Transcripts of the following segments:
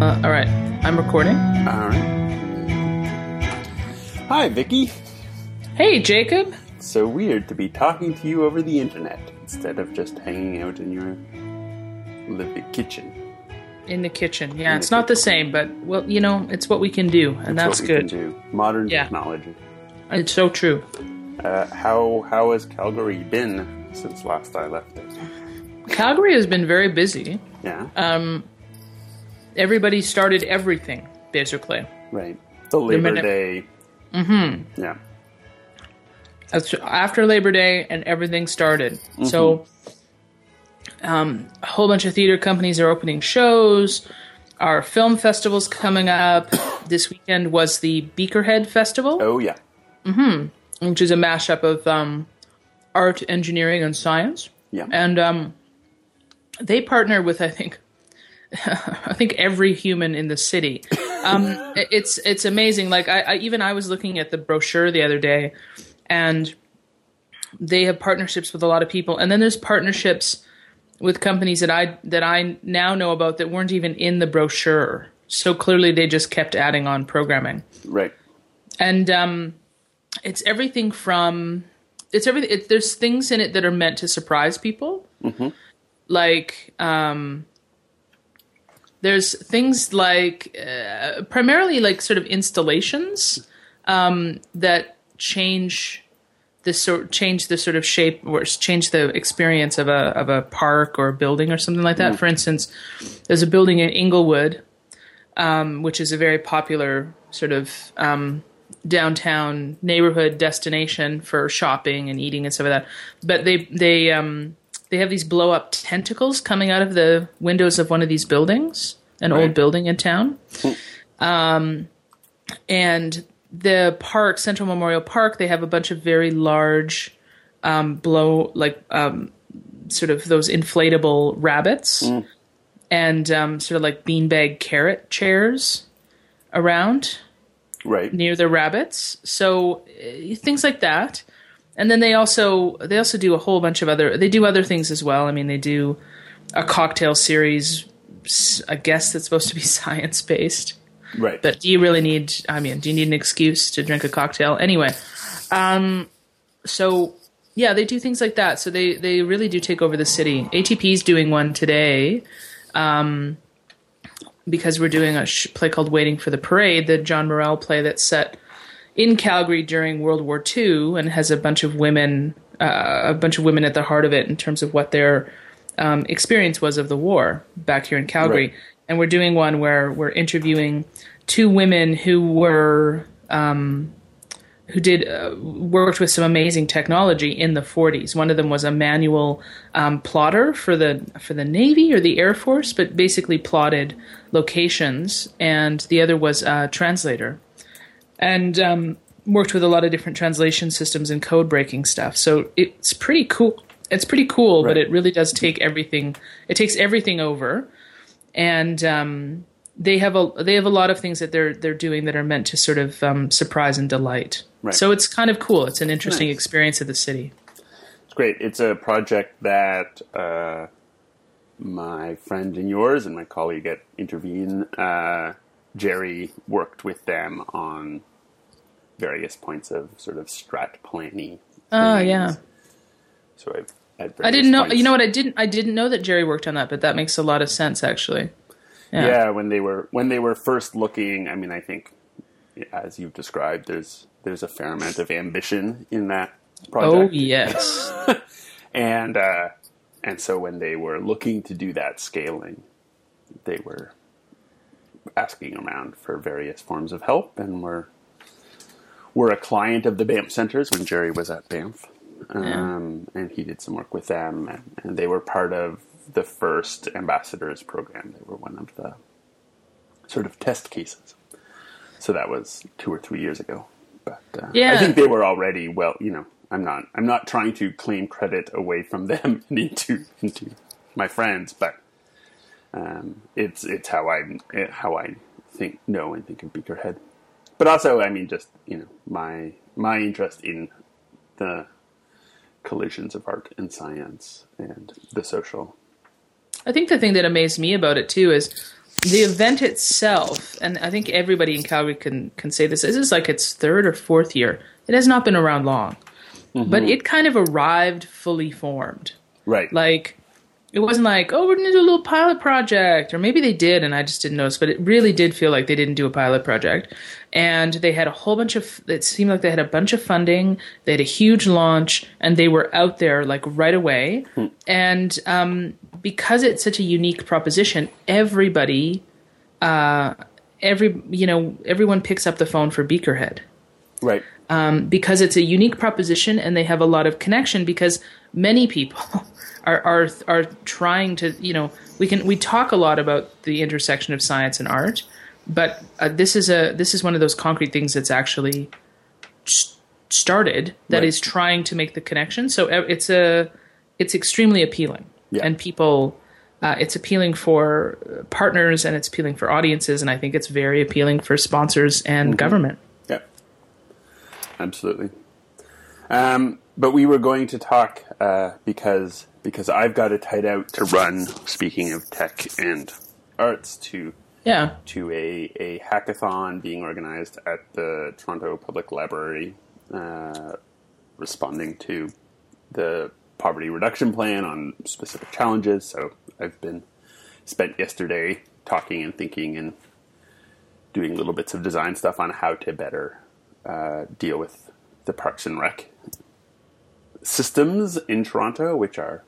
Uh, all right, I'm recording. All right. Hi, Vicky. Hey, Jacob. So weird to be talking to you over the internet instead of just hanging out in your living kitchen. In the kitchen. Yeah, In it's the not the same, but well, you know, it's what we can do, and It's that's what we good. Can do. Modern Yeah. technology. It's so true. Uh, how how has Calgary been since last I left it? Calgary has been very busy. Yeah. Um, everybody started everything basically. right. The Labor Day. Mm-hmm. Yeah. That's after Labor Day, and everything started. So, um, a whole bunch of theater companies are opening shows. Our film festival's coming up. This weekend was the Beakerhead Festival. Oh yeah. Mm-hmm. Which is a mashup of um, art, engineering, and science. Yeah. And um, they partner with, I think, I think every human in the city. Um, it's it's amazing. Like I, I even I was looking at the brochure the other day, and they have partnerships with a lot of people. And then there's partnerships with companies that I that I now know about that weren't even in the brochure. So clearly, they just kept adding on programming right. and um, it's everything from it's everything. It, there's things in it that are meant to surprise people, like um, there's things like uh, primarily like sort of installations um, that change the sort change the sort of shape or change the experience of a of a park or a building or something like that. For instance, there's a building in Inglewood, um, which is a very popular sort of um, downtown neighborhood destination for shopping and eating and stuff like that. But they they um, they have these blow up tentacles coming out of the windows of one of these buildings, an old building in town. Um, and the park, Central Memorial Park, they have a bunch of very large um, blow like um, sort of those inflatable rabbits and um, sort of like beanbag carrot chairs around Right. near the rabbits. So uh, things like that. And then they also they also do a whole bunch of other they do other things as well. I mean, they do a cocktail series I guess that's supposed to be science based. Right. But do you really need I mean, do you need an excuse to drink a cocktail? Anyway, um so yeah, they do things like that. So they they really do take over the city. ATP's doing one today. Um because we're doing a sh- play called Waiting for the Parade, the John Murrell play that's set in Calgary during World War II and has a bunch of women, uh, a bunch of women at the heart of it in terms of what their um, experience was of the war back here in Calgary. Right. And we're doing one where we're interviewing two women who were um, who did uh, worked with some amazing technology in the 40s. One of them was a manual um, plotter for the for the Navy or the Air Force, but basically plotted locations, and the other was a translator, and um, worked with a lot of different translation systems and code breaking stuff. So it's pretty cool. It's pretty cool, but it really does take everything. It takes everything over, and um, they have a they have a lot of things that they're they're doing that are meant to sort of um, surprise and delight. Right. So it's kind of cool. It's an interesting Nice. experience of the city. It's great. It's a project that uh, my friend and yours and my colleague at Intervene, uh, Jerry, worked with them on various points of sort of strat planning. Oh yeah, So I've I didn't know. various You know what? I didn't. I didn't know that Jerry worked on that, but that makes a lot of sense actually. Yeah. when they were when they were first looking. I mean, I think as you've described, there's there's a fair amount of ambition in that project. Oh yes. and uh, and so when they were looking to do that scaling, they were asking around for various forms of help, and were were a client of the Banff Centre's when Jerry was at Banff, um, and he did some work with them, and, and they were part of the first ambassadors program. They were one of the sort of test cases. So that was two or three years ago. But uh, Yeah. I think they were already well. You know, I'm not. I'm not trying to claim credit away from them and into into my friends, but um, it's it's how I it, how I think know and think of Beakerhead. But also, I mean, just you know, my my interest in the collisions of art and science and the social. I think the thing that amazed me about it too is the event itself, and I think everybody in Calgary can can say this. This is like its third or fourth year. It has not been around long, mm-hmm. but it kind of arrived fully formed. Right. Like it wasn't like, oh, we're gonna do a little pilot project, or maybe they did, and I just didn't notice. But it really did feel like they didn't do a pilot project, and they had a whole bunch of. It seemed like they had a bunch of funding. They had a huge launch, and they were out there like right away. And um, because it's such a unique proposition, everybody, uh, every you know, everyone picks up the phone for Beakerhead right. because it's a unique proposition and they have a lot of connection because many people are are are trying to you know we can we talk a lot about the intersection of science and art but uh, this is a this is one of those concrete things that's actually s- started that is Right. trying to make the connection so it's a it's extremely appealing Yeah. and people uh, it's appealing for partners and it's appealing for audiences and i think it's very appealing for sponsors and government Yeah, absolutely. Um, but we were going to talk uh, because because I've got it tied out to run. Speaking of tech and arts, to yeah to a, a hackathon being organized at the Toronto Public Library, uh, responding to the poverty reduction plan on specific challenges. So I've been spent yesterday talking and thinking and doing little bits of design stuff on how to better uh, deal with the Parks and Rec systems in Toronto, which are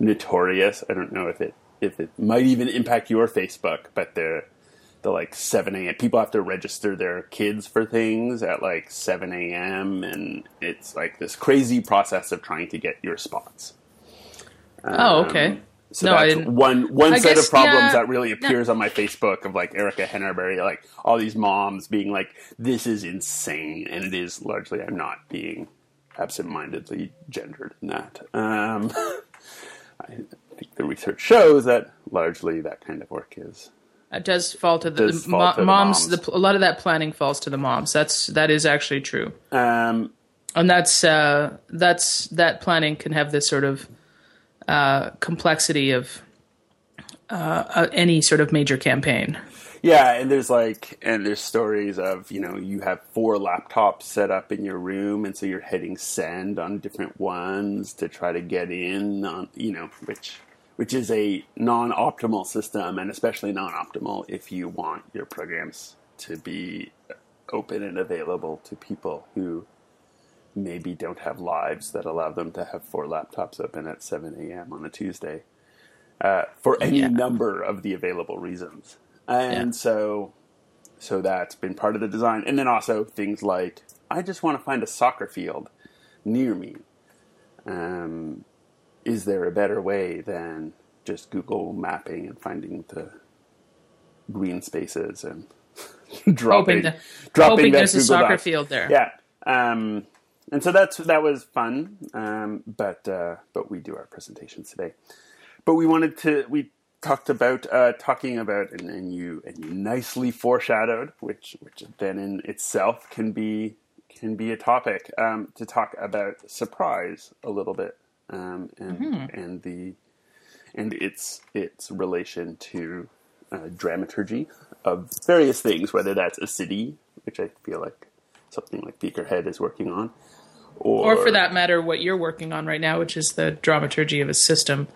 notorious. I don't know if it if it might even impact your Facebook, but they're the like seven a.m. People have to register their kids for things at like seven a.m. and it's like this crazy process of trying to get your spots. oh okay So No, that's one one I set guess, of problems yeah, that really appears on my Facebook of like Erica Hennerberry, like all these moms being like, "This is insane," and it is largely. I'm not being absent-mindedly gendered in that. Um, I think the research shows that largely that kind of work is It does fall to the, the mo- to the moms. moms. The, a lot of that planning falls to the moms. That's that is actually true, um, and that's uh, that's that planning can have this sort of uh, complexity of uh, uh, any sort of major campaign. Yeah, and there's like, and there's stories of you know you have four laptops set up in your room, and so you're hitting send on different ones to try to get in on you know which which is a non-optimal system, and especially non-optimal if you want your programs to be open and available to people who maybe don't have lives that allow them to have four laptops open at 7 a.m. on a Tuesday uh, for any Yeah. number of the available reasons. And so, so that's been part of the design. And then also things like, I just want to find a soccer field near me. Um, is there a better way than just Google mapping and finding the green spaces and dropping, Hoping, the, dropping hoping there's a soccer Docs. field there. Yeah. Um, and so that's that was fun. Um, but uh, but we do our presentations today. But we wanted to we talked about uh, talking about and, and you and you nicely foreshadowed, which which then in itself can be can be a topic um, to talk about surprise a little bit um, and and the and its its relation to uh, dramaturgy of various things, whether that's a city, which I feel like something like Beakerhead is working on, or, Or for that matter, what you're working on right now, which is the dramaturgy of a system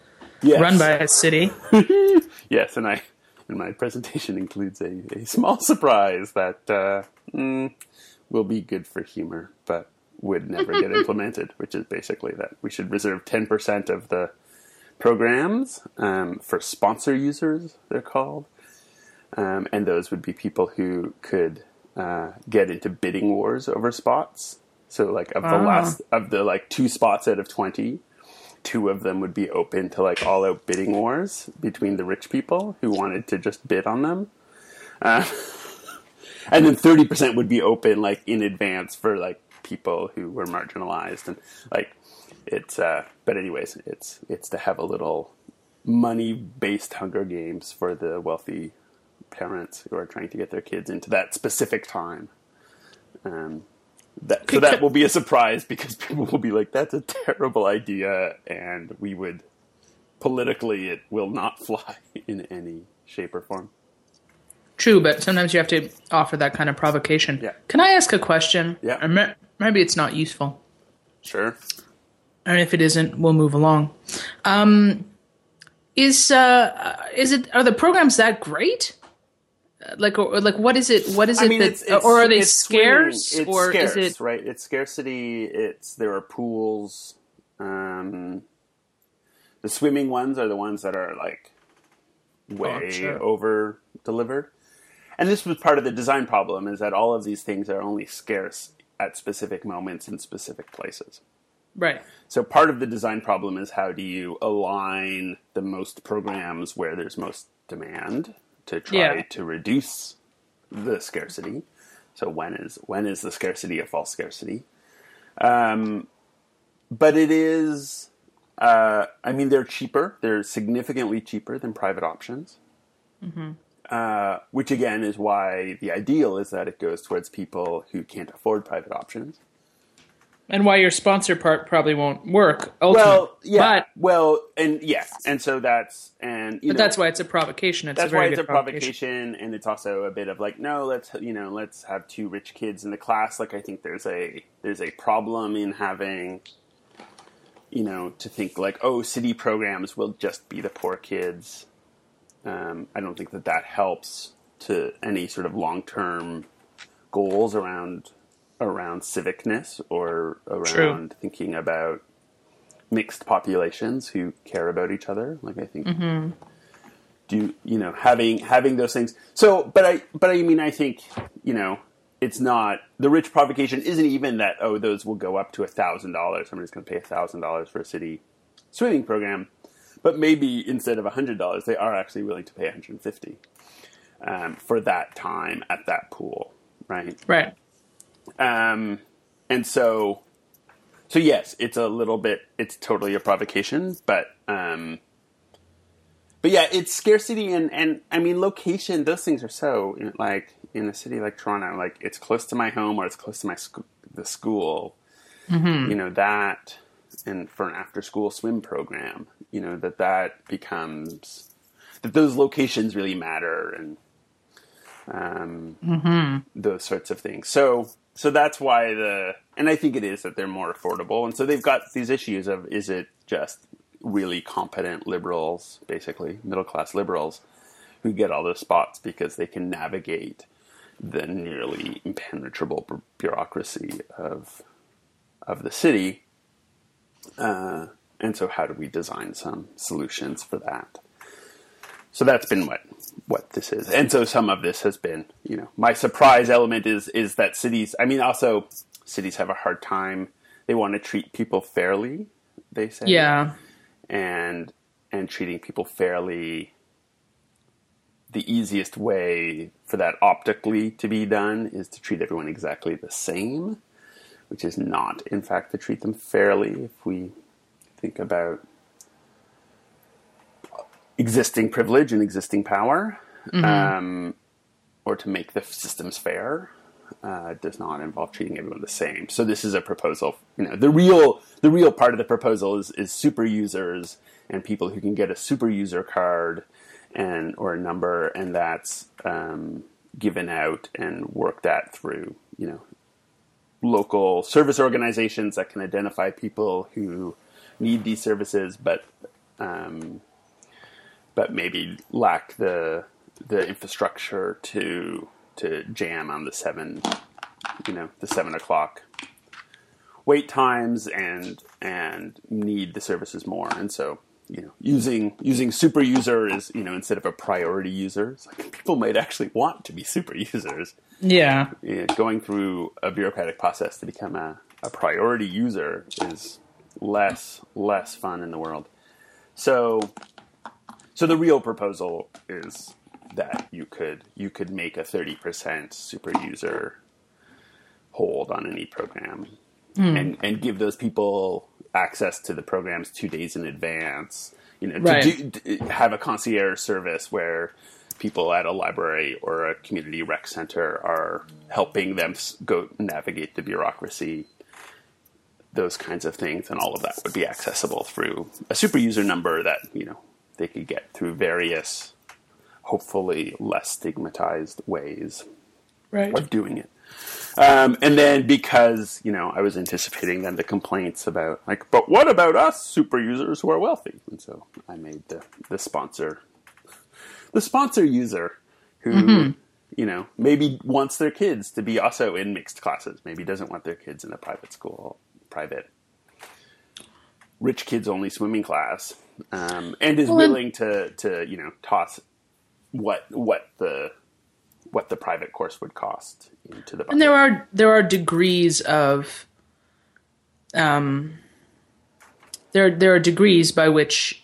yes. run by a city. yes, and I and my presentation includes a, a small surprise that uh, mm, will be good for humor, but would never get implemented. Which is basically that we should reserve ten percent of the programs um, for sponsor users. They're called, um, and those would be people who could uh, get into bidding wars over spots. So, like of the Ah. last of the like two spots out of twenty, two of them would be open to like all out bidding wars between the rich people who wanted to just bid on them. Uh, and then 30% would be open like in advance for like people who were marginalized and like it's uh but anyways it's it's to have a little money based hunger games for the wealthy parents who are trying to get their kids into that specific time um that, so that will be a surprise because people will be like, "That's a terrible idea," and we would politically, it will not fly in any shape, or form. True, but sometimes you have to offer that kind of provocation. Yeah. Can I ask a question? Yeah. Me- Maybe it's not useful. Sure. And if it isn't, we'll move along. Um, is uh, is it are the programs that great? Like or, like what is it? What is it that? or are they it's scarce? It's or scarce, is it? right? It's scarcity. It's there are pools. Um, the swimming ones are the ones that are like way Oh, sure. over delivered. And this was part of the design problem: is that all of these things are only scarce at specific moments in specific places. Right. So part of the design problem is how do you align the most programs where there's most demand to try Yeah. to reduce the scarcity. So when is when is the scarcity a false scarcity? Um, but it is. Uh, I mean, they're cheaper. They're significantly cheaper than private options. Uh, which again is why the ideal is that it goes towards people who can't afford private options. And why your sponsor part probably won't work. Ultimately. Well, yeah. But, well, and yes, and so that's and you but know that's why it's a provocation. It's that's a very why it's a provocation, and it's also a bit of like, no, let's you know, let's have two rich kids in the class. Like, I think there's a there's a problem in having, you know, to think like, oh, city programs will just be the poor kids. Um, I don't think that that helps to any sort of long term goals around around civicness or around True. thinking about mixed populations who care about each other. Like I think do you know having having those things. So, but I but I mean I think you know it's not the rich provocation isn't even that oh those will go up to a thousand dollars. Somebody's going to pay a thousand dollars for a city swimming program, but maybe instead of a hundred dollars they are actually willing to pay 150 um, for that time at that pool, right? right. Um, and so, so yes, it's a little bit, it's totally a provocation, but, um, but yeah, it's scarcity and, and I mean, location, those things are so like in a city like Toronto, like it's close to my home or it's close to my sc- the school, you know, that, and for an after school swim program, you know, that that becomes, that those locations really matter and, um, those sorts of things. So so that's why the and I think it is that they're more affordable, and so they've got these issues of is it just really competent liberals, basically middle class liberals, who get all those spots because they can navigate the nearly impenetrable bu- bureaucracy of of the city. Uh, and so, how do we design some solutions for that? So that's been what what this is, and so some of this has been, you know, my surprise element is is that cities. I mean, also cities have a hard time. They want to treat people fairly. They say, Yeah. and and treating people fairly. The easiest way for that optically to be done is to treat everyone exactly the same, which is not, in fact, to treat them fairly. If we think about existing privilege and existing power, um, or to make the systems fair, uh, does not involve treating everyone the same. So this is a proposal. You know, the real the real part of the proposal is is super users and people who can get a super user card and or a number, and that's um, given out and worked at through you know local service organizations that can identify people who need these services, but um, but maybe lack the the infrastructure to to jam on the seven, you know, the seven o'clock wait times and and need the services more. And so, you know, using using super user is you know instead of a priority user, it's like people might actually want to be super users. Yeah. Yeah, going through a bureaucratic process to become a, a priority user is less less fun in the world. So so the real proposal is that you could you could make a 30% super user hold on any program hmm. and and give those people access to the programs 2 days in advance you know Right. to do, d- have a concierge service where people at a library or a community rec center are helping them go navigate the bureaucracy those kinds of things and all of that would be accessible through a super user number that you know they could get through various hopefully less stigmatized ways Right. of doing it. Um, and then because you know I was anticipating then the complaints about like, but what about us super users who are wealthy? And so I made the the sponsor, the sponsor user who you know maybe wants their kids to be also in mixed classes, maybe doesn't want their kids in a private school, private rich kids only swimming class, um, and is Well, and- willing to to you know toss what what the what the private course would cost into the bucket. And there are there are degrees of um there there are degrees by which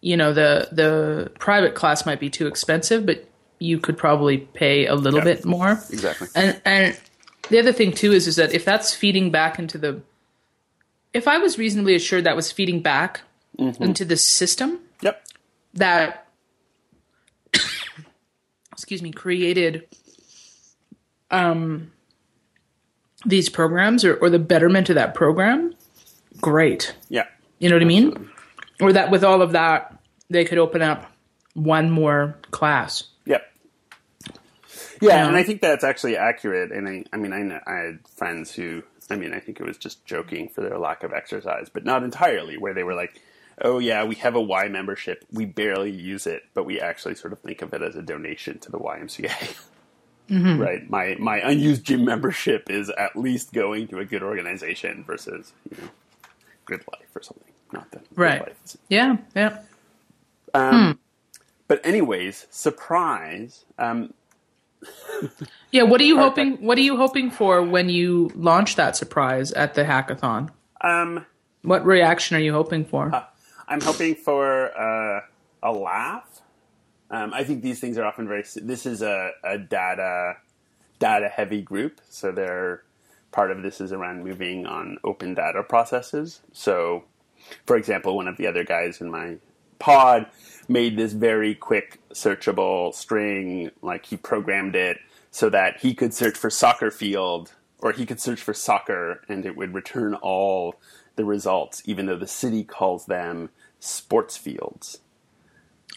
you know the the private class might be too expensive, but you could probably pay a little Yeah. bit more. exactly. And and the other thing too is is that if that's feeding back into the if I was reasonably assured that was feeding back into the system Yep. that excuse me created um these programs or, or the betterment of that program great Yeah. you know what i mean or that with all of that they could open up one more class Yep. Yeah, Yeah. and I think that's actually accurate. And I, I mean, I, know, I had friends who, I mean, I think it was just joking for their lack of exercise, but not entirely, where they were like, oh, yeah, we have a Y membership. We barely use it, but we actually sort of think of it as a donation to the YMCA. Right? My, my unused gym membership is at least going to a good organization versus, you know, GoodLife or something. Not that Good Right. Life yeah yeah Um, But anyways, surprise. Um, yeah what are you hoping what are you hoping for when you launch that surprise at the hackathon um, what reaction are you hoping for I'm hoping for uh, a laugh. Um, I think these things are often very. This is a, a data data heavy group, so they're part of this is around moving on open data processes. So, for example, one of the other guys in my pod made this very quick searchable string. Like he programmed it so that he could search for soccer field or he could search for soccer and it would return all the results, even though the city calls them sports fields.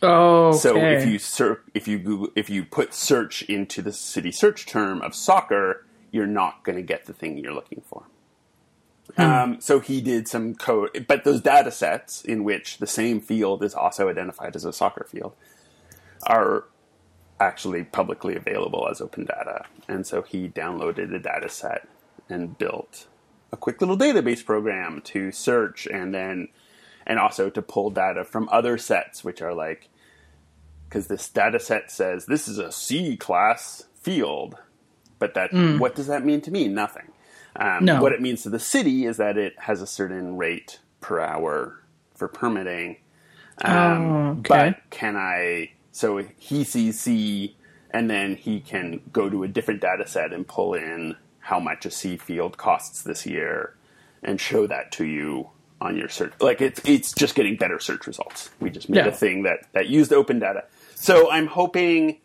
oh okay. So if you search, if you Google, if you put search into the city search term of soccer, you're not going to get the thing you're looking for. Um, so he did some code, but those data sets in which the same field is also identified as a soccer field are actually publicly available as open data. And so he downloaded a data set and built a quick little database program to search and then and also to pull data from other sets which are like because this data set says this is a C class field but that what does that mean to me nothing um, No. what it means to the city is that it has a certain rate per hour for permitting um, Oh, okay. but can I? So he sees C, and then he can go to a different data set and pull in how much a C field costs this year, and show that to you on your search. Like it's it's just getting better search results. We just made Yeah. a thing that that used open data. So I'm hoping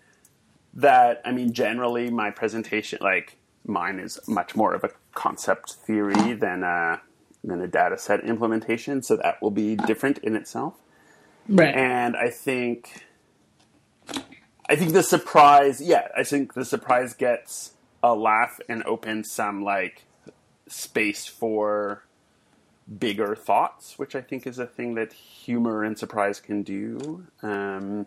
that I mean generally my presentation like mine is much more of a concept theory than a than a data set implementation. So that will be different in itself right and I think I think the surprise, yeah, I think the surprise gets a laugh and opens some like space for bigger thoughts, which I think is a thing that humor and surprise can do. Um,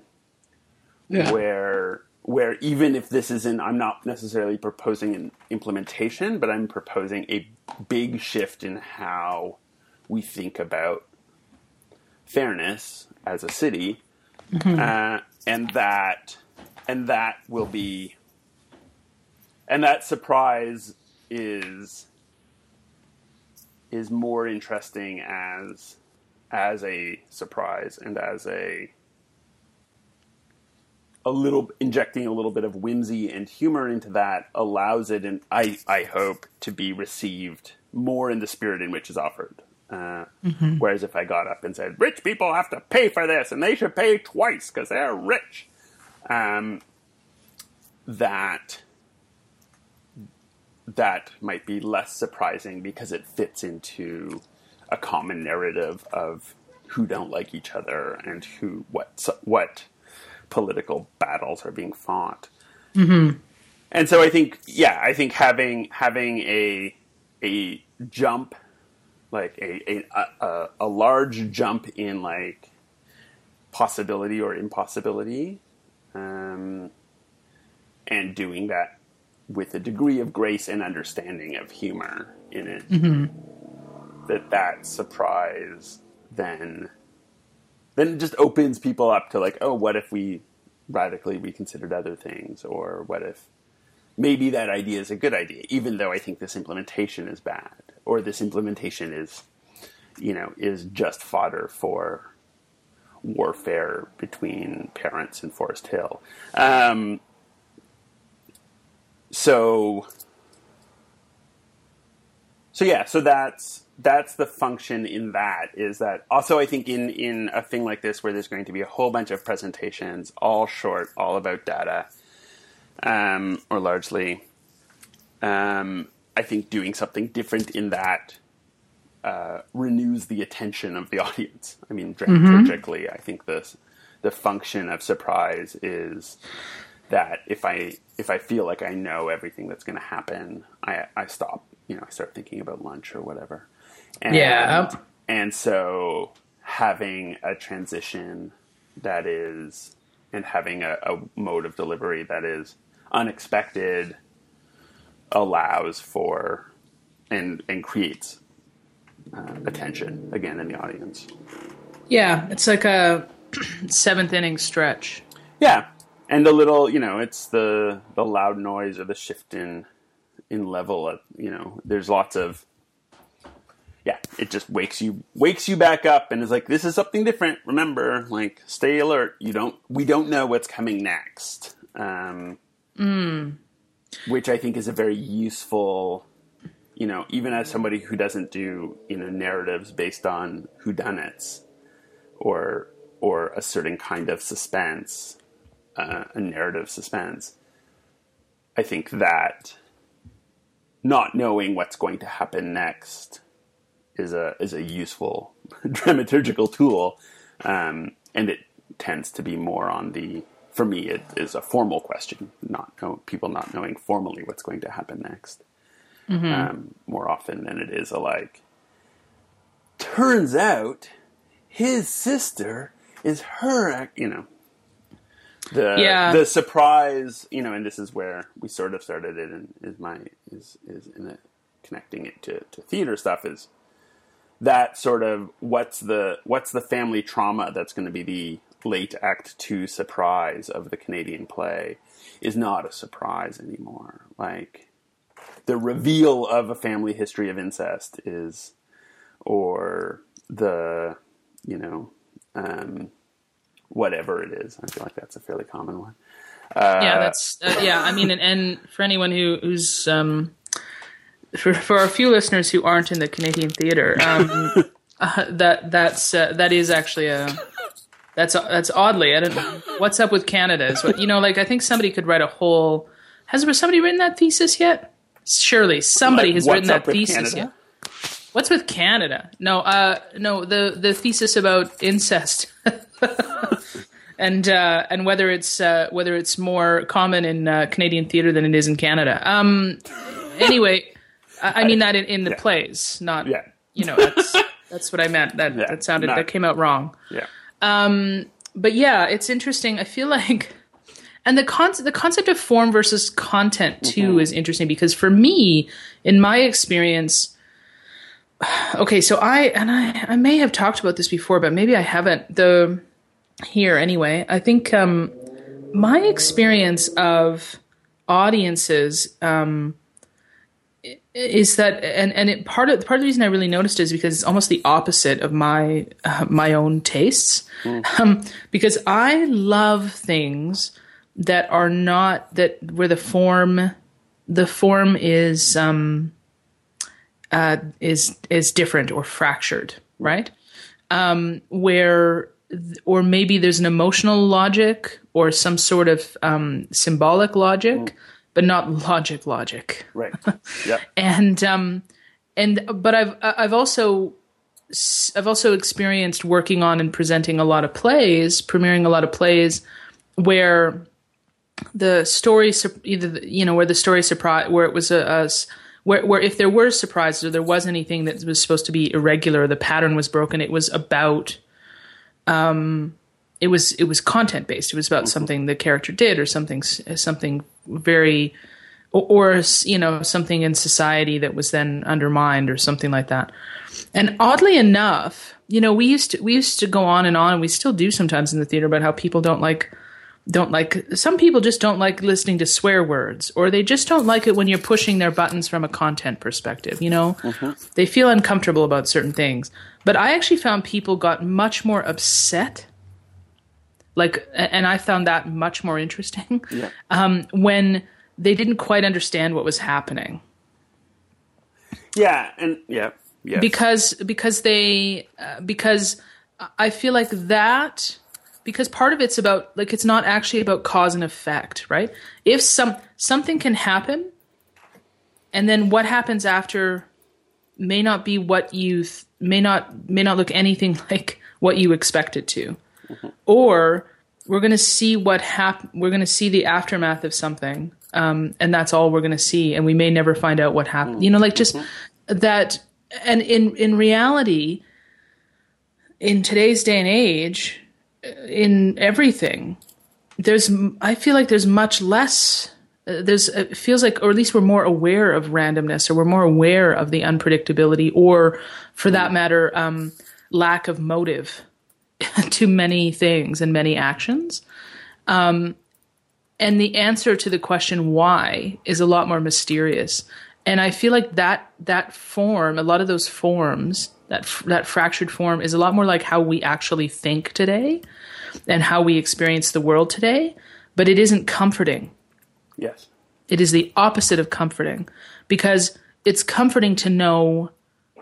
yeah. where where even if this isn't I'm not necessarily proposing an implementation, but I'm proposing a big shift in how we think about fairness as a city, uh, and that and that will be and that surprise is is more interesting as as a surprise and as a a little injecting a little bit of whimsy and humor into that allows it and I I hope to be received more in the spirit in which is offered. Uh, Whereas if I got up and said rich people have to pay for this and they should pay twice because they're rich, um, that that might be less surprising because it fits into a common narrative of who don't like each other and who what what political battles are being fought. Mm-hmm. And so I think, yeah, I think having having a a jump, like a a, a, a large jump in like possibility or impossibility, um, and doing that with a degree of grace and understanding of humor in it, mm-hmm. that that surprise then then it just opens people up to like, oh, what if we radically reconsidered other things, or what if maybe that idea is a good idea, even though I think this implementation is bad, or this implementation is, you know, is just fodder for warfare between parents in Forest Hill. Um, so, so yeah, so that's that's the function in that is that also I think in in a thing like this where there's going to be a whole bunch of presentations, all short, all about data, um, or largely, um, I think doing something different in that uh, renews the attention of the audience. I mean, dramaturgically, mm-hmm. I think this the function of surprise is that if I if I feel like I know everything that's going to happen, I I stop. You know, I start thinking about lunch or whatever. And, yeah. And so having a transition that is, and having a, a mode of delivery that is unexpected allows for and and creates uh, attention again in the audience. Yeah, it's like a seventh inning stretch. Yeah, and a little, you know, it's the the loud noise or the shift in in level. Of, you know, there's lots of yeah, it just wakes you wakes you back up and is like, this is something different. Remember, like, stay alert. You don't we don't know what's coming next. Um, mm. Which I think is a very useful, you know, even as somebody who doesn't do you know narratives based on whodunits or or a certain kind of suspense, uh, a narrative suspense. I think that not knowing what's going to happen next is a is a useful dramaturgical tool, um, and it tends to be more on the. For me, it is a formal question, not know, people not knowing formally what's going to happen next. Mm-hmm. Um, more often than it is a like. Turns out, his sister is her. You know, the yeah. the surprise. You know, and this is where we sort of started it. And is my is is in it, connecting it to to theater stuff is that sort of what's the what's the family trauma that's going to be the late act 2 surprise of the Canadian play is not a surprise anymore like the reveal of a family history of incest is or the you know um, whatever it is i feel like that's a fairly common one uh, yeah that's uh, yeah i mean and, and for anyone who who's um for for a few listeners who aren't in the Canadian theater, um, uh, that that's uh, that is actually a that's that's oddly I don't know what's up with Canada is what you know like I think somebody could write a whole has somebody written that thesis yet? Surely somebody like, has written that thesis yet. What's with Canada? No, uh, no, the the thesis about incest. and uh, and whether it's uh, whether it's more common in uh, Canadian theater than it is in Canada. Um, anyway, I, I mean that in, in the yeah. plays, not yeah. you know that's that's what I meant. That yeah. that sounded not, that came out wrong. Yeah. Um, but yeah, it's interesting. I feel like, and the concept the concept of form versus content too mm-hmm. is interesting because for me, in my experience, okay, so I and I I may have talked about this before, but maybe I haven't. The here anyway. I think um, my experience of audiences. Um, is that and and it, part of part of the reason I really noticed is because it's almost the opposite of my uh, my own tastes, mm. um, because I love things that are not that where the form the form is um uh, is is different or fractured, right? Um, where or maybe there's an emotional logic or some sort of um, symbolic logic. Mm but not logic logic. Right. Yeah. and um and but I've I've also I've also experienced working on and presenting a lot of plays, premiering a lot of plays where the story either the- you know where the story surprise where it was a, a where where if there were surprises or there was anything that was supposed to be irregular, the pattern was broken. It was about um, it was it was content based. It was about something the character did or something something very or, or you know something in society that was then undermined or something like that. And oddly enough, you know, we used to we used to go on and on, and we still do sometimes in the theater about how people don't like don't like some people just don't like listening to swear words or they just don't like it when you're pushing their buttons from a content perspective you know they feel uncomfortable about certain things but i actually found people got much more upset like and i found that much more interesting Yeah. um, when they didn't quite understand what was happening Yeah, and yeah, yeah. because because they uh, because I feel like that because part of it's about like it's not actually about cause and effect, right? If some something can happen, and then what happens after may not be what you th- may not may not look anything like what you expect it to, or we're going to see what hap- we're going to see the aftermath of something um, and that's all we're going to see and we may never find out what happened. You know like just that and in in reality in today's day and age in everything. There's I feel like there's much less uh, there's it feels like or at least we're more aware of randomness or we're more aware of the unpredictability or for that matter um, lack of motive to many things and many actions. Um, and the answer to the question why is a lot more mysterious. And i feel like that that form a lot of those forms that f- that fractured form is a lot more like how we actually think today and how we experience the world today but it isn't comforting yes, it is the opposite of comforting because it's comforting to know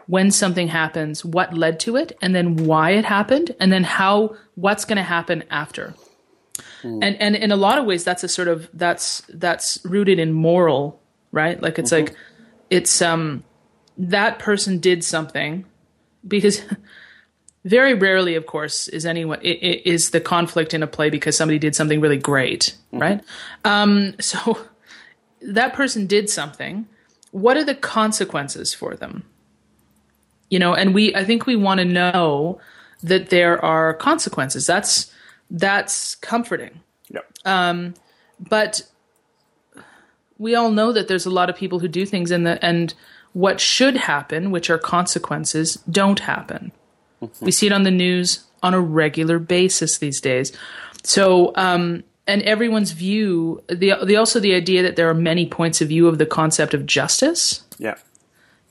when something happens, what led to it, and then why it happened, and then how what's going to happen after. And and in a lot of ways, that's a sort of that's that's rooted in moral, right? Like it's like it's um that person did something because very rarely, of course, is anyone is the conflict in a play because somebody did something really great, right? Um, so that person did something. What are the consequences for them? You know, and we I think we want to know that there are consequences. That's that's comforting. yep, But we all know that there's a lot of people who do things and the and what should happen, which are consequences, don't happen. We see it on the news on a regular basis these days. So, um, and everyone's view, the, the also the idea that there are many points of view of the concept of justice yeah,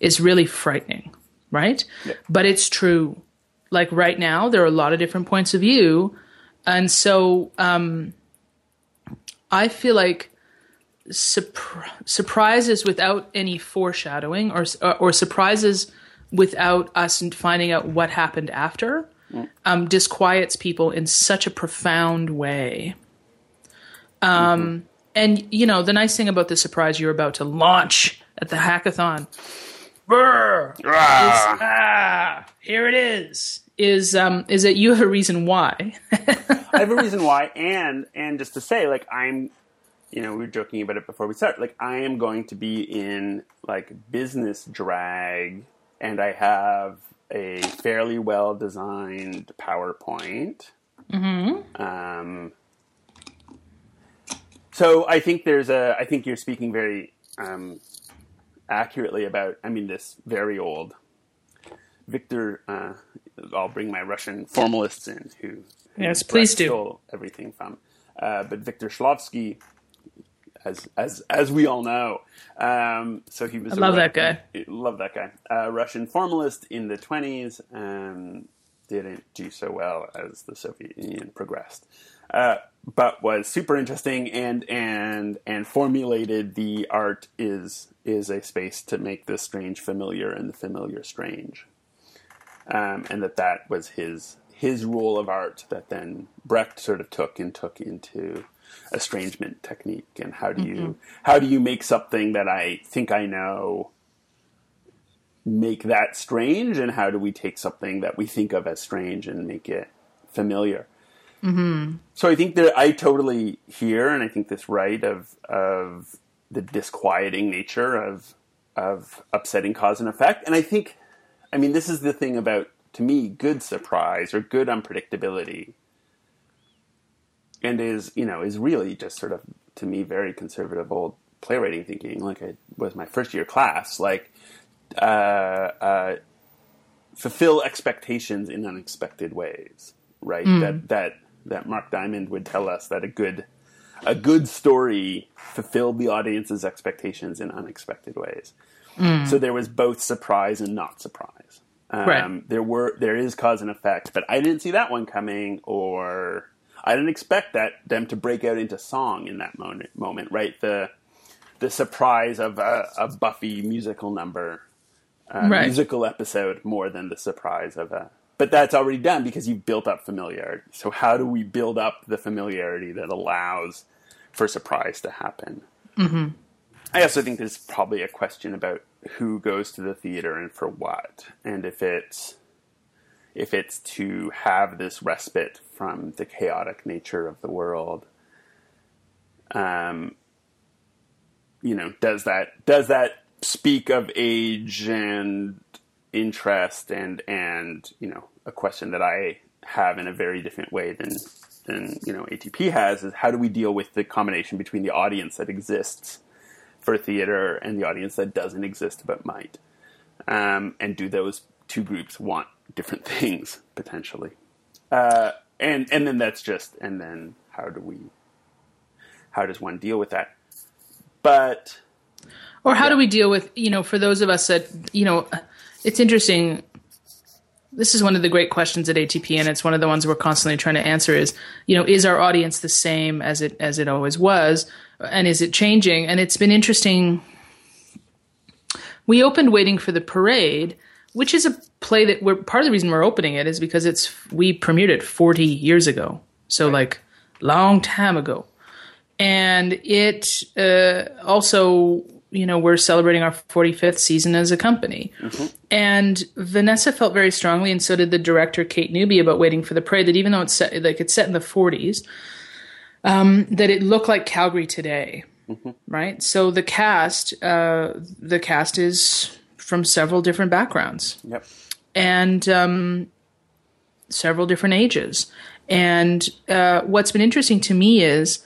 is really frightening, right? Yeah. But it's true. Like right now, there are a lot of different points of view, and so um, I feel like surpr- surprises without any foreshadowing, or or surprises without us finding out what happened after, um, disquiets people in such a profound way. Um, and you know the nice thing about the surprise you're about to launch at the hackathon Brr, is, ah, here it is. Is um is that you have a reason why? I have a reason why, and and just to say, like I'm, you know, we were joking about it before we start. Like I am going to be in like business drag, and I have a fairly well designed PowerPoint. Mm-hmm. Um, so I think there's a. I think you're speaking very um, accurately about. I mean, this very old Victor. Uh, I'll bring my Russian formalists in who. who Yes, please do. Everything from, uh, but Victor Shklovsky, as as as we all know, um, so he was. I a love that guy. Love that guy. A Russian formalist in the twenties. Um, didn't do so well as the Soviet Union progressed, uh, but was super interesting and and and formulated the art is is a space to make the strange familiar and the familiar strange, um, and that that was his his rule of art that then Brecht sort of took and took into estrangement technique and how do you how do you make something that I think I know make that strange and how do we take something that we think of as strange and make it familiar Mm-hmm. So I think that I totally hear, and I think this right of of the disquieting nature of of upsetting cause and effect. And I think, I mean, this is the thing about to me good surprise or good unpredictability, and is you know is really just sort of to me very conservative old playwriting thinking. Like it was my first year class, like. Uh, uh, fulfill expectations in unexpected ways, right? Mm. That that that Mark Diamond would tell us that a good a good story fulfilled the audience's expectations in unexpected ways. Mm. So there was both surprise and not surprise. Um, right. There were there is cause and effect, but I didn't see that one coming, or I didn't expect that them to break out into song in that moment. Moment, right? The the surprise of a, a Buffy musical number, uh, right. musical episode, more than the surprise of a but that's already done because you've built up familiarity. So how do we build up the familiarity that allows for surprise to happen? Mm-hmm. I also think there's probably a question about who goes to the theater and for what, and if it's if it's to have this respite from the chaotic nature of the world. Um, you know, does that does that speak of age and interest and and you know a question that I have in a very different way than than you know ATP has is how do we deal with the combination between the audience that exists for theater and the audience that doesn't exist but might, um, and do those two groups want different things potentially, uh, and and then that's just and then how do we how does one deal with that, but or how yeah. do we deal with you know for those of us that you know it's interesting this is one of the great questions at ATP, and it's one of the ones we're constantly trying to answer. Is you know, is our audience the same as it as it always was, and is it changing? And it's been interesting. We opened Waiting for the Parade, which is a play that we're part of the reason we're opening it is because it's we premiered it 40 years ago, so right. like long time ago, and it uh, also you know, we're celebrating our 45th season as a company. Mm-hmm. And Vanessa felt very strongly, and so did the director Kate Newby about Waiting for the Parade, that even though it's set, like it's set in the 40s, um, that it looked like Calgary today, mm-hmm. right? So the cast, uh, the cast is from several different backgrounds. Yep. And um, several different ages. And uh, what's been interesting to me is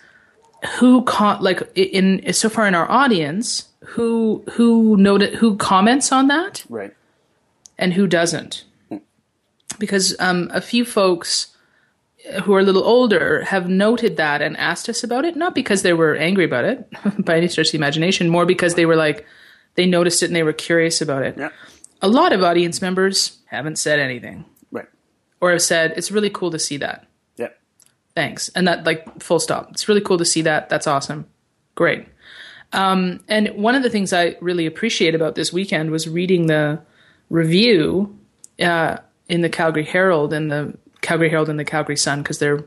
who caught like in so far in our audience who who noted who comments on that, right, and who doesn't, because um, a few folks who are a little older have noted that and asked us about it, not because they were angry about it by any stretch of the imagination, more because they were like they noticed it and they were curious about it. Yeah. A lot of audience members haven't said anything, right, or have said it's really cool to see that. Yeah. Thanks, and that like full stop. It's really cool to see that. That's awesome. Great. Um, and one of the things I really appreciate about this weekend was reading the review uh, in the Calgary Herald and the Calgary Herald and the Calgary Sun because they're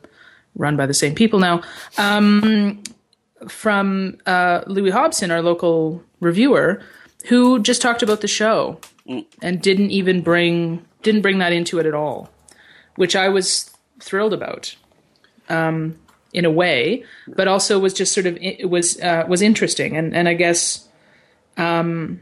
run by the same people now. Um, from uh, Louis Hobson, our local reviewer, who just talked about the show and didn't even bring didn't bring that into it at all, which I was thrilled about. Um, in a way, but also was just sort of it was uh, was interesting, and and I guess um,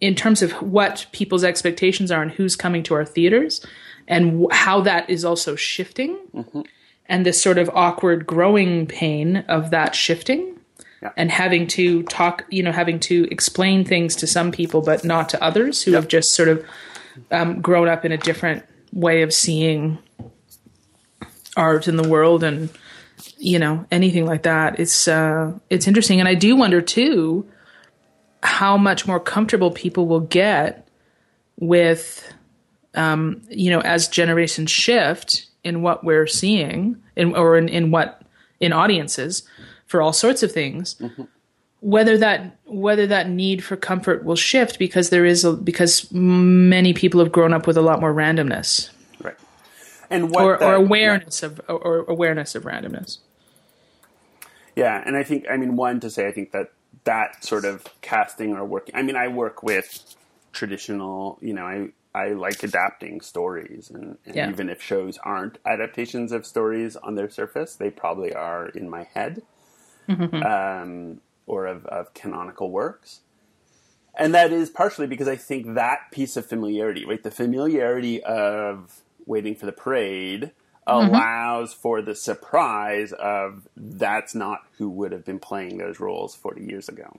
in terms of what people's expectations are and who's coming to our theaters, and w- how that is also shifting, mm-hmm. and this sort of awkward growing pain of that shifting. Yeah. And having to talk, you know, having to explain things to some people, but not to others who have just sort of um, grown up in a different way of seeing art in the world and you know anything like that. It's uh, it's interesting, and I do wonder too how much more comfortable people will get with um, you know as generations shift in what we're seeing in or in, in what in audiences for all sorts of things. Mm-hmm. Whether that whether that need for comfort will shift because there is a, because many people have grown up with a lot more randomness, right? And what or, that, or awareness yeah. of or, or awareness of randomness. Yeah, and I think I mean one to say I think that that sort of casting or working. I mean, I work with traditional. You know, I I like adapting stories, and, and Yeah. even if shows aren't adaptations of stories on their surface, they probably are in my head, Mm-hmm. um, or of, of canonical works. And that is partially because I think that piece of familiarity, right, the familiarity of waiting for the parade, mm-hmm. allows for the surprise of that's not who would have been playing those roles forty years ago.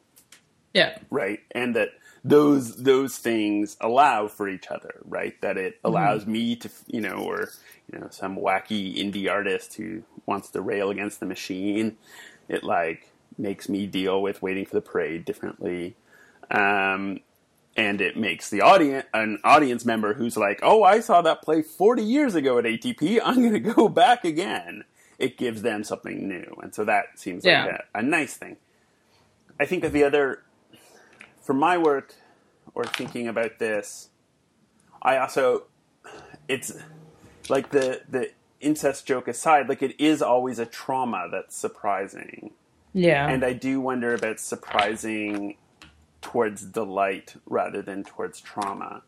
Yeah. right? And that those those things allow for each other right? That it mm-hmm. allows me to you know or you know some wacky indie artist who wants to rail against the machine it like makes me deal with waiting for the parade differently. Um and it makes the audience an audience member who's like oh i saw that play 40 years ago at atp i'm going to go back again. It gives them something new. And so that seems Yeah. like a, a nice thing. I think that the other for my work or thinking about this, I also it's like the the incest joke aside, like it is always a trauma that's surprising. Yeah. And I do wonder about surprising towards delight rather than towards trauma.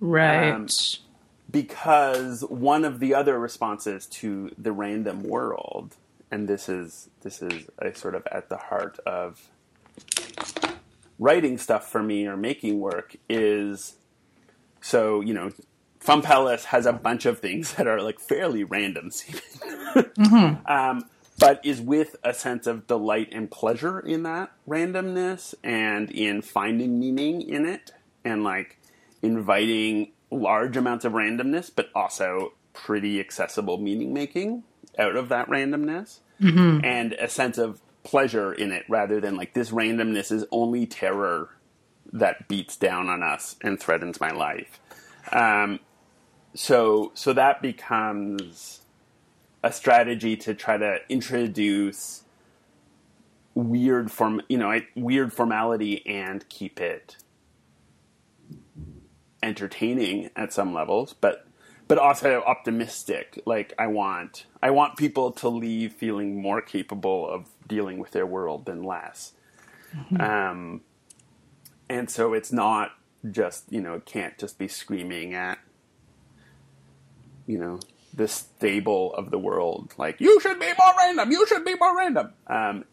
right. um, Because one of the other responses to the random world, and this is this is a sort of at the heart of writing stuff for me or making work is so you know fun palace has a bunch of things that are like fairly random seeming. Um, but is with a sense of delight and pleasure in that randomness and in finding meaning in it and like inviting large amounts of randomness but also pretty accessible meaning making out of that randomness and a sense of pleasure in it rather than like this randomness is only terror that beats down on us and threatens my life. Um, so so that becomes a strategy to try to introduce weird form you know weird formality and keep it entertaining at some levels but but also optimistic. Like i want i want people to leave feeling more capable of dealing with their world than less. Um and so it's not just you know it can't just be screaming at you know the stable of the world like you should be more random you should be more random um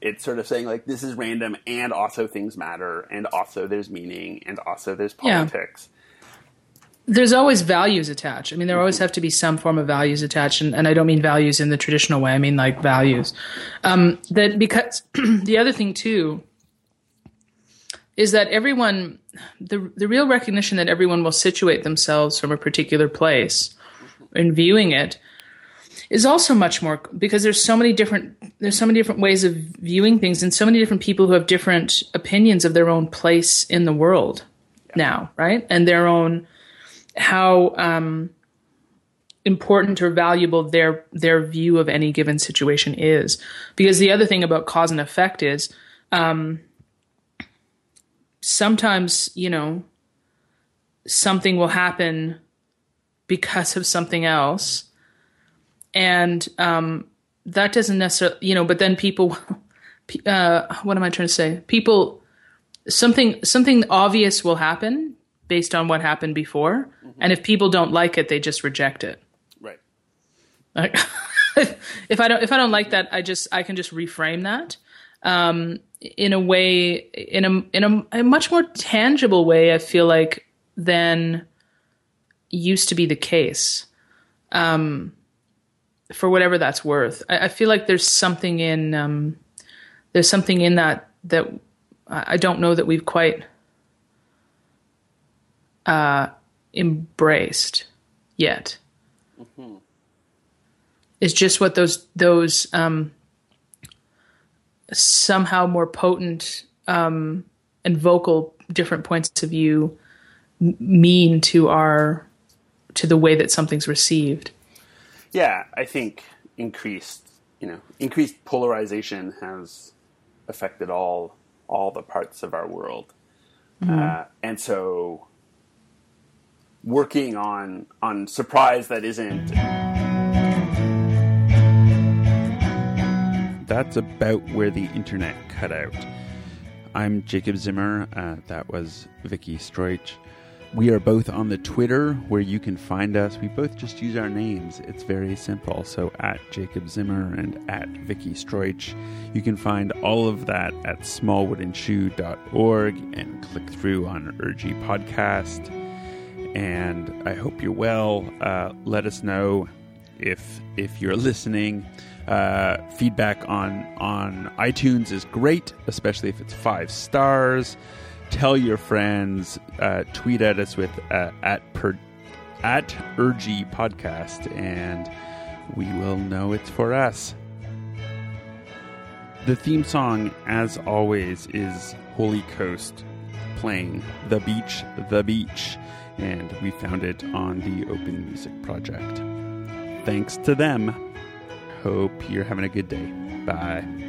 it's sort of saying like this is random and also things matter and also there's meaning and also there's politics. Yeah. there's always values attached. I mean, there always have to be some form of values attached, and, and I don't mean values in the traditional way. I mean like values. Um, that because the other thing too is that everyone, the the real recognition that everyone will situate themselves from a particular place in viewing it is also much more because there's so many different there's so many different ways of viewing things and so many different people who have different opinions of their own place in the world now, right? And their own how um, important or valuable their their view of any given situation is. Because the other thing about cause and effect is um, sometimes you know something will happen because of something else, and um, that doesn't necessarily you know. But then people, uh, what am I trying to say? People something something obvious will happen based on what happened before and if people don't like it they just reject it right like, if i don't if i don't like that i just i can just reframe that um, in a way in a in a, a much more tangible way i feel like than used to be the case um, for whatever that's worth I, I feel like there's something in um, there's something in that that I don't know that we've quite uh, embraced yet. It's just what those those um, somehow more potent um, and vocal different points of view mean to our to the way that something's received. yeah i think increased you know increased polarization has affected all all the parts of our world. Uh, and so working on on surprise that isn't that's about where the internet cut out. I'm jacob zimmer. Uh, that was vicki stroich We are both on the Twitter where you can find us. We both just use our names. It's very simple. So at Jacob Zimmer and at Vicki Stroich. You can find all of that at smallwoodenshoe.org and click through on Urgy Podcast. And I hope you're well. Uh, let us know if if you're listening. Uh, feedback on on iTunes is great, especially if it's five stars tell your friends, uh, tweet at us with uh, at per, at Urgy Podcast, and we will know it's for us. The theme song, as always, is Holy Coast playing The Beach, The Beach, and we found it on the Open Music Project. Thanks to them. Hope you're having a good day. Bye.